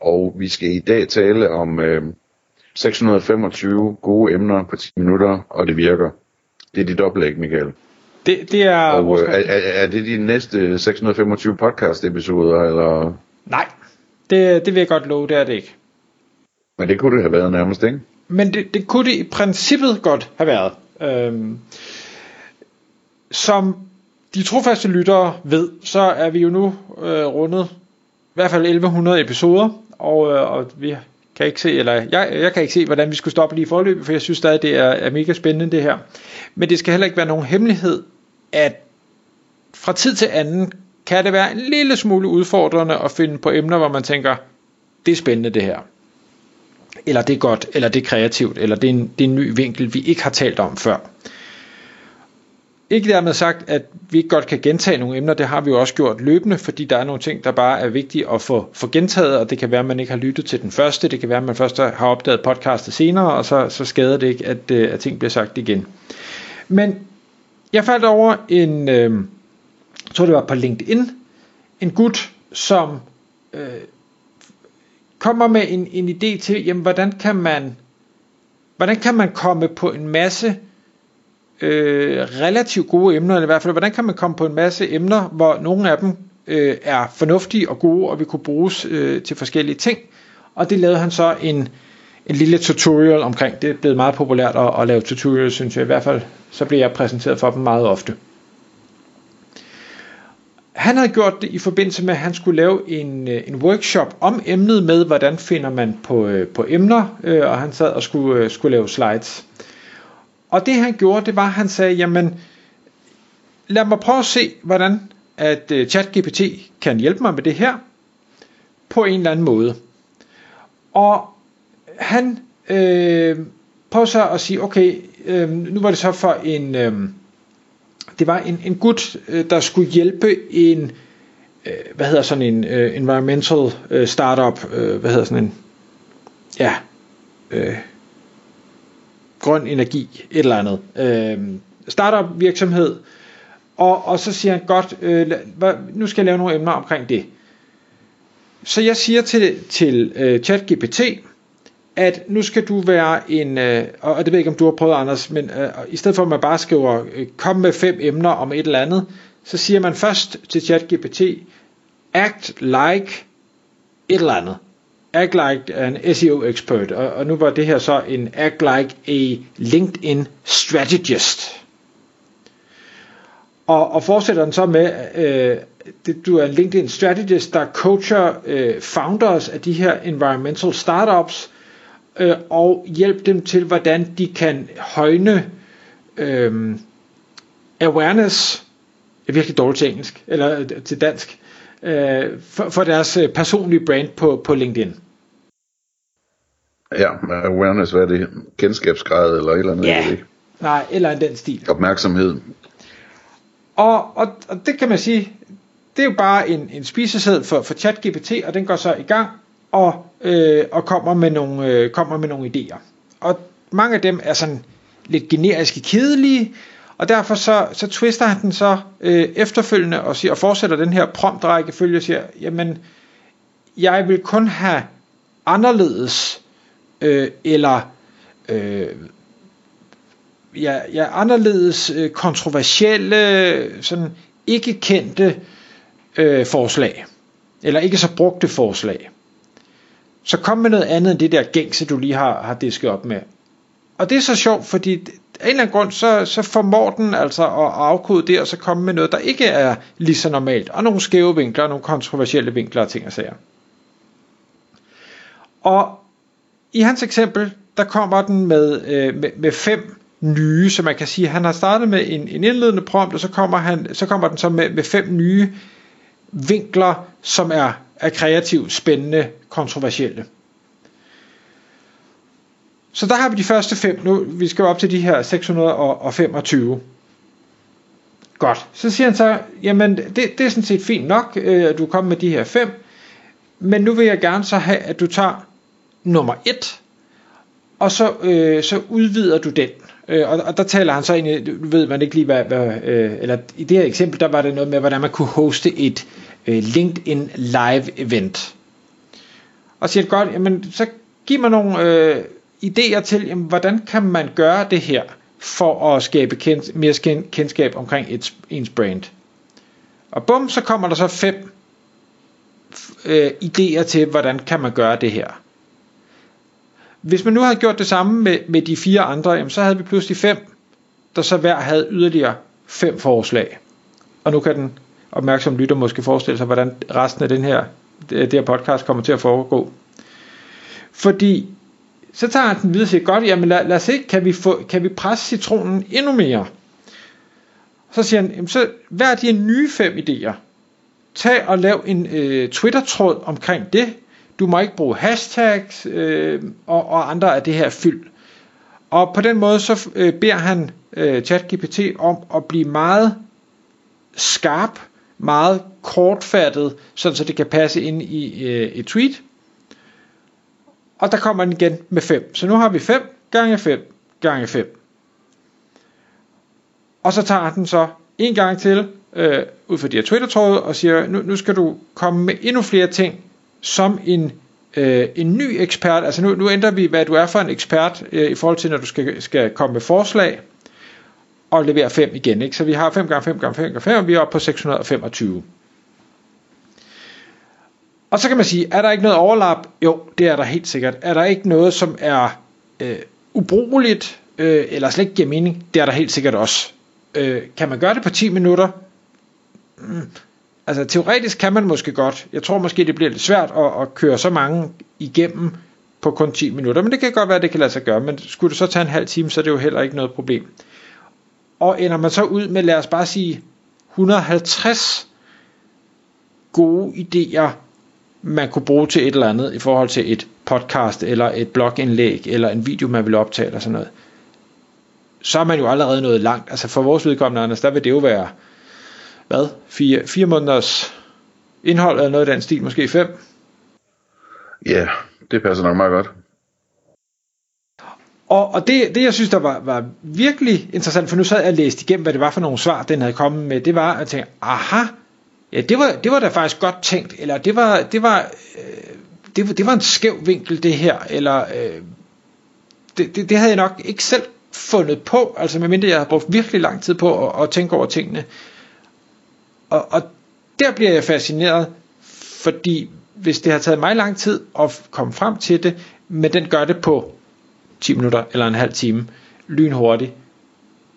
Og vi skal i dag tale om øh, 625 gode emner på 10 minutter, og det virker. Det er dit oplæg, Michael. Det, det er... Og øh, er, er, er det de næste 625 podcast episoder, eller? Nej, det, det vil jeg godt love, det er det ikke. Men det kunne det have været nærmest, ikke? Men det, det kunne det i princippet godt have været. Øhm, som de trofaste lyttere ved, så er vi jo nu øh, rundet i hvert fald 1100 episoder, og, øh, og vi kan ikke se, eller jeg, jeg kan ikke se, hvordan vi skulle stoppe lige i forløbet, for jeg synes stadig, det er, er mega spændende det her. Men det skal heller ikke være nogen hemmelighed, at fra tid til anden kan det være en lille smule udfordrende at finde på emner, hvor man tænker, det er spændende det her. Eller det er godt, eller det er kreativt, eller det er en, det er en ny vinkel, vi ikke har talt om før. Ikke dermed sagt, at vi ikke godt kan gentage nogle emner, det har vi jo også gjort løbende, fordi der er nogle ting, der bare er vigtige at få, få gentaget, og det kan være, at man ikke har lyttet til den første, det kan være, at man først har opdaget podcastet senere, og så, så skader det ikke, at, øh, at ting bliver sagt igen. Men jeg faldt over en, øh, jeg tror det var på LinkedIn, en gut, som øh, kommer med en, en idé til, jamen, hvordan kan man hvordan kan man komme på en masse øh, relativt gode emner, eller i hvert fald, hvordan kan man komme på en masse emner, hvor nogle af dem øh, er fornuftige og gode, og vi kunne bruges øh, til forskellige ting. Og det lavede han så en, en lille tutorial omkring. Det er blevet meget populært at, at lave tutorials, synes jeg. I hvert fald, så bliver jeg præsenteret for dem meget ofte. Han havde gjort det i forbindelse med, at han skulle lave en, øh, en workshop om emnet med, hvordan finder man på, øh, på emner, øh, og han sad og skulle, skulle lave slides. Og det han gjorde, det var, at han sagde, jamen, lad mig prøve at se, hvordan at øh, ChatGPT kan hjælpe mig med det her, på en eller anden måde. Og han øh, prøvede så at sige, okay, øh, nu var det så for en, øh, det var en, en gut, øh, der skulle hjælpe en, øh, hvad hedder sådan en øh, environmental øh, startup, øh, hvad hedder sådan en, ja, øh, grøn energi, et eller andet. Øh, startup virksomhed, og, og så siger han, godt, øh, nu skal jeg lave nogle emner omkring det. Så jeg siger til, til øh, ChatGPT, at nu skal du være en, øh, og det ved jeg ikke om du har prøvet Anders, men øh, i stedet for at man bare skriver, øh, kom med fem emner om et eller andet, så siger man først til ChatGPT, act like et eller andet act like an SEO expert, og, og nu var det her så en act like a LinkedIn strategist. Og, og fortsætter den så med, øh, det, du er en LinkedIn strategist, der coacher øh, founders af de her environmental startups, øh, og hjælper dem til, hvordan de kan højne øh, awareness, jeg er virkelig dårligt til engelsk, eller øh, til dansk, øh, for, for deres øh, personlige brand på, på LinkedIn. Ja, awareness, hvad er det? Kendskabsgrad eller et eller andet? Ja, ikke? nej, eller en den stil. Opmærksomhed. Og, og, og det kan man sige, det er jo bare en, en spisesæd for, for ChatGPT, og den går så i gang og, øh, og kommer, med nogle, øh, kommer med nogle idéer. Og mange af dem er sådan lidt generiske kedelige, og derfor så, så twister han den så øh, efterfølgende og, siger, og fortsætter den her promptrækkefølge og siger, jamen, jeg vil kun have anderledes øh, eller øh, ja, ja, anderledes øh, kontroversielle, sådan ikke kendte øh, forslag, eller ikke så brugte forslag. Så kom med noget andet end det der gængse, du lige har, har disket op med. Og det er så sjovt, fordi af en eller anden grund, så, så formår den altså at afkode det, og så komme med noget, der ikke er lige så normalt, og nogle skæve vinkler, og nogle kontroversielle vinkler og ting og sager. Og i hans eksempel, der kommer den med, øh, med, med fem nye, så man kan sige, han har startet med en, en indledende prompt, og så kommer, han, så kommer den så med, med fem nye vinkler, som er, er kreativt, spændende, kontroversielle. Så der har vi de første fem. Nu, vi skal op til de her 625. Godt. Så siger han så, jamen det, det er sådan set fint nok, øh, at du kommer med de her fem, men nu vil jeg gerne så have, at du tager nummer et, og så, øh, så udvider du den. Øh, og, og der taler han så ind du ved man ikke lige hvad, hvad øh, eller i det her eksempel, der var det noget med, hvordan man kunne hoste et øh, LinkedIn live event. Og siger godt, jamen så giv mig nogle øh, idéer til, jamen, hvordan kan man gøre det her, for at skabe kend, mere kendskab omkring et, ens brand. Og bum, så kommer der så fem øh, idéer til, hvordan kan man gøre det her. Hvis man nu havde gjort det samme med, med de fire andre, jamen, så havde vi pludselig fem, der så hver havde yderligere fem forslag. Og nu kan den opmærksom lytter måske forestille sig, hvordan resten af den her, det her podcast kommer til at foregå. Fordi så tager han den videre og siger, godt, jamen lad, lad os se, kan vi, få, kan vi presse citronen endnu mere? Så siger han, jamen, så hvad er de nye fem idéer? Tag og lav en øh, Twitter-tråd omkring det. Du må ikke bruge hashtags øh, og, og andre af det her fyld. Og på den måde så øh, beder han øh, ChatGPT om at blive meget skarp, meget kortfattet, sådan så det kan passe ind i øh, et tweet og der kommer den igen med 5. Så nu har vi 5 gange 5 gange 5. Og så tager den så en gang til øh, ud fra de her Twitter-tråde og siger, nu, nu skal du komme med endnu flere ting som en, øh, en ny ekspert. Altså nu, nu ændrer vi, hvad du er for en ekspert øh, i forhold til, når du skal, skal komme med forslag og levere 5 igen. Ikke? Så vi har 5 gange 5 gange 5 gange 5, og vi er oppe på 625. Og så kan man sige, er der ikke noget overlap? Jo, det er der helt sikkert. Er der ikke noget, som er øh, ubrugeligt, øh, eller slet ikke giver mening? Det er der helt sikkert også. Øh, kan man gøre det på 10 minutter? Mm. Altså teoretisk kan man måske godt. Jeg tror måske, det bliver lidt svært at, at køre så mange igennem på kun 10 minutter. Men det kan godt være, det kan lade sig gøre. Men skulle det så tage en halv time, så er det jo heller ikke noget problem. Og ender man så ud med, lad os bare sige, 150 gode idéer man kunne bruge til et eller andet i forhold til et podcast, eller et blogindlæg, eller en video, man vil optage, eller sådan noget, så er man jo allerede nået langt. Altså for vores vedkommende, Anders, der vil det jo være, hvad, fire, fire måneders indhold, eller noget af den stil, måske fem? Ja, det passer nok meget godt. Og, og det, det, jeg synes, der var, var virkelig interessant, for nu sad jeg og læste igennem, hvad det var for nogle svar, den havde kommet med, det var at tænke, aha, Ja, det var, det var da faktisk godt tænkt, eller det var, det var, øh, det, var, det var en skæv vinkel det her, eller øh, det, det, det havde jeg nok ikke selv fundet på, altså medmindre jeg havde brugt virkelig lang tid på at, at tænke over tingene. Og, og der bliver jeg fascineret, fordi hvis det har taget mig lang tid at komme frem til det, men den gør det på 10 minutter eller en halv time, lynhurtigt,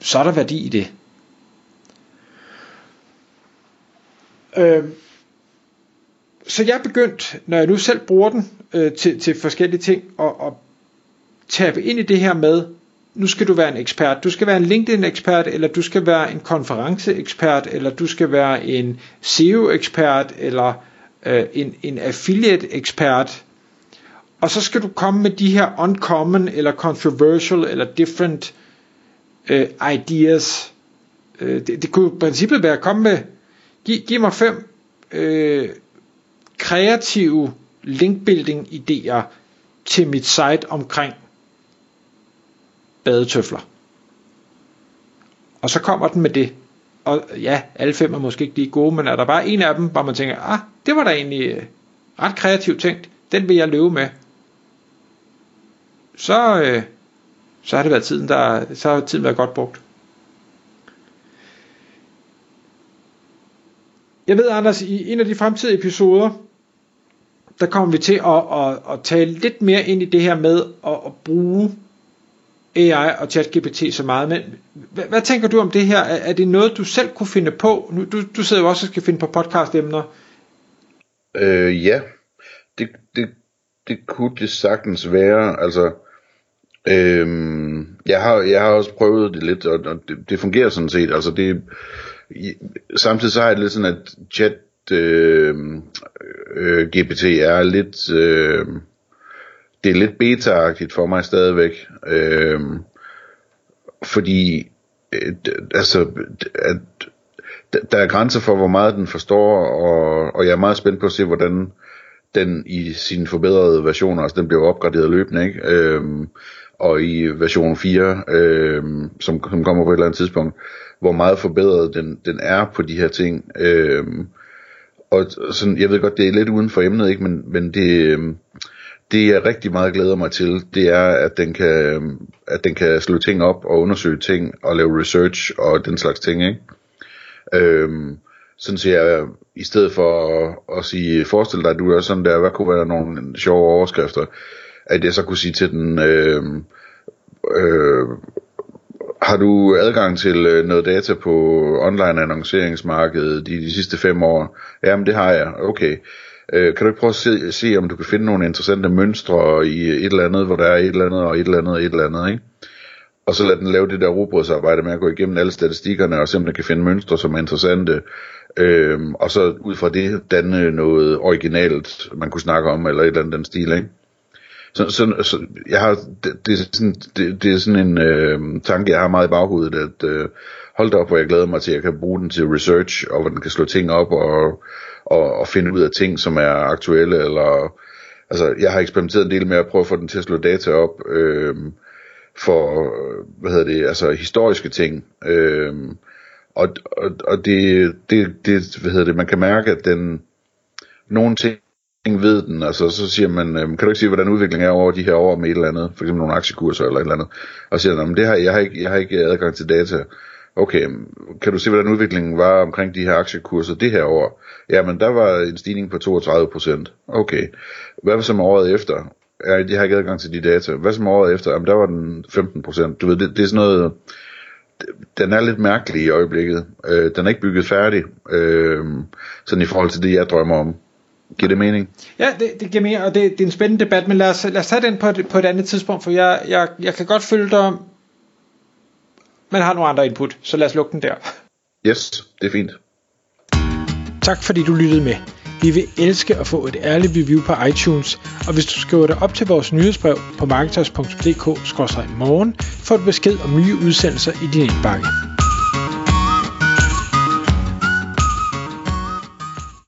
så er der værdi i det. Øh, så jeg er begyndt, når jeg nu selv bruger den øh, til, til forskellige ting, at, at tabe ind i det her med, nu skal du være en ekspert. Du skal være en LinkedIn-ekspert, eller du skal være en konferenceekspert, eller du skal være en SEO-ekspert, eller øh, en, en affiliate-ekspert. Og så skal du komme med de her uncommon, eller controversial, eller different øh, ideas. Øh, det, det kunne i princippet være at komme med Giv, giv mig fem øh, kreative linkbuilding idéer til mit site omkring badetøfler. Og så kommer den med det. Og ja, alle fem er måske ikke lige gode, men er der bare en af dem, hvor man tænker, ah, det var da egentlig øh, ret kreativt tænkt, den vil jeg løbe med. Så, øh, så har det været tiden, der, så har tiden været godt brugt. Jeg ved, Anders, i en af de fremtidige episoder, der kommer vi til at, at, at tale lidt mere ind i det her med at, at bruge AI og ChatGPT så meget. Men hvad, hvad tænker du om det her? Er, er det noget, du selv kunne finde på? Nu, du, du sidder jo også og skal finde på podcast-emner. Øh, ja, det, det, det kunne det sagtens være. Altså, øh, jeg, har, jeg har også prøvet det lidt, og, og det, det fungerer sådan set. Altså, det samtidig så har jeg lidt sådan, at chat øh, øh, GPT er lidt... Øh, det er lidt beta-agtigt for mig stadigvæk. Øh, fordi øh, altså, at, der er grænser for, hvor meget den forstår, og, og jeg er meget spændt på at se, hvordan den i sine forbedrede versioner, altså den bliver opgraderet løbende, ikke? Øhm, og i version 4, øh, som, som kommer på et eller andet tidspunkt, hvor meget forbedret den, den er på de her ting. Øh, og sådan, jeg ved godt, det er lidt uden for emnet, ikke? Men, men det, øh, det jeg rigtig meget glæder mig til, det er, at den kan, at den kan slå ting op og undersøge ting og lave research og den slags ting, ikke? Øhm, sådan siger jeg, i stedet for at, at sige, forestil dig, at du er sådan der, hvad kunne være nogle sjove overskrifter, at jeg så kunne sige til den, øh, øh, har du adgang til øh, noget data på online annonceringsmarkedet i de sidste fem år? Jamen det har jeg, okay. Øh, kan du ikke prøve at se, se, om du kan finde nogle interessante mønstre i et eller andet, hvor der er et eller andet og et eller andet og et eller andet, ikke? og så lad den lave det der robrødsarbejde med at gå igennem alle statistikkerne og se, om den kan finde mønstre, som er interessante, øhm, og så ud fra det danne noget originalt, man kunne snakke om, eller et eller andet den stil, ikke? Så, så, så jeg har, det, det, er sådan, det, det er sådan en øh, tanke, jeg har meget i baghovedet, at øh, hold da op, hvor jeg glæder mig til, at jeg kan bruge den til research, og hvor den kan slå ting op og, og, og finde ud af ting, som er aktuelle, eller altså, jeg har eksperimenteret en del med at prøve at få den til at slå data op, øh, for, hvad hedder det, altså historiske ting. Øh, og og, og det, det, det, hvad hedder det, man kan mærke, at den, nogle ting ved den, altså så siger man, øh, kan du ikke sige, hvordan udviklingen er over de her år med et eller andet, for eksempel nogle aktiekurser eller et eller andet, og siger, men det her, jeg har ikke, jeg har ikke adgang til data. Okay, kan du se, hvordan udviklingen var omkring de her aktiekurser det her år? Jamen, der var en stigning på 32 procent. Okay. Hvad så med året efter? Ja, de har ikke adgang til de data. Hvad som året efter? Jamen, der var den 15 procent. Du ved, det, det er sådan noget... Den er lidt mærkelig i øjeblikket. Øh, den er ikke bygget færdig. Øh, sådan i forhold til det, jeg drømmer om. Giver det mening? Ja, det, det giver mening, og det, det er en spændende debat, men lad os, lad os tage den på et, på et andet tidspunkt, for jeg, jeg, jeg kan godt følge dig, men har nogle andre input, så lad os lukke den der. Yes, det er fint. Tak fordi du lyttede med. Vi vil elske at få et ærligt review på iTunes, og hvis du skriver dig op til vores nyhedsbrev på marketers.dk-morgen, får du besked om nye udsendelser i din indbakke.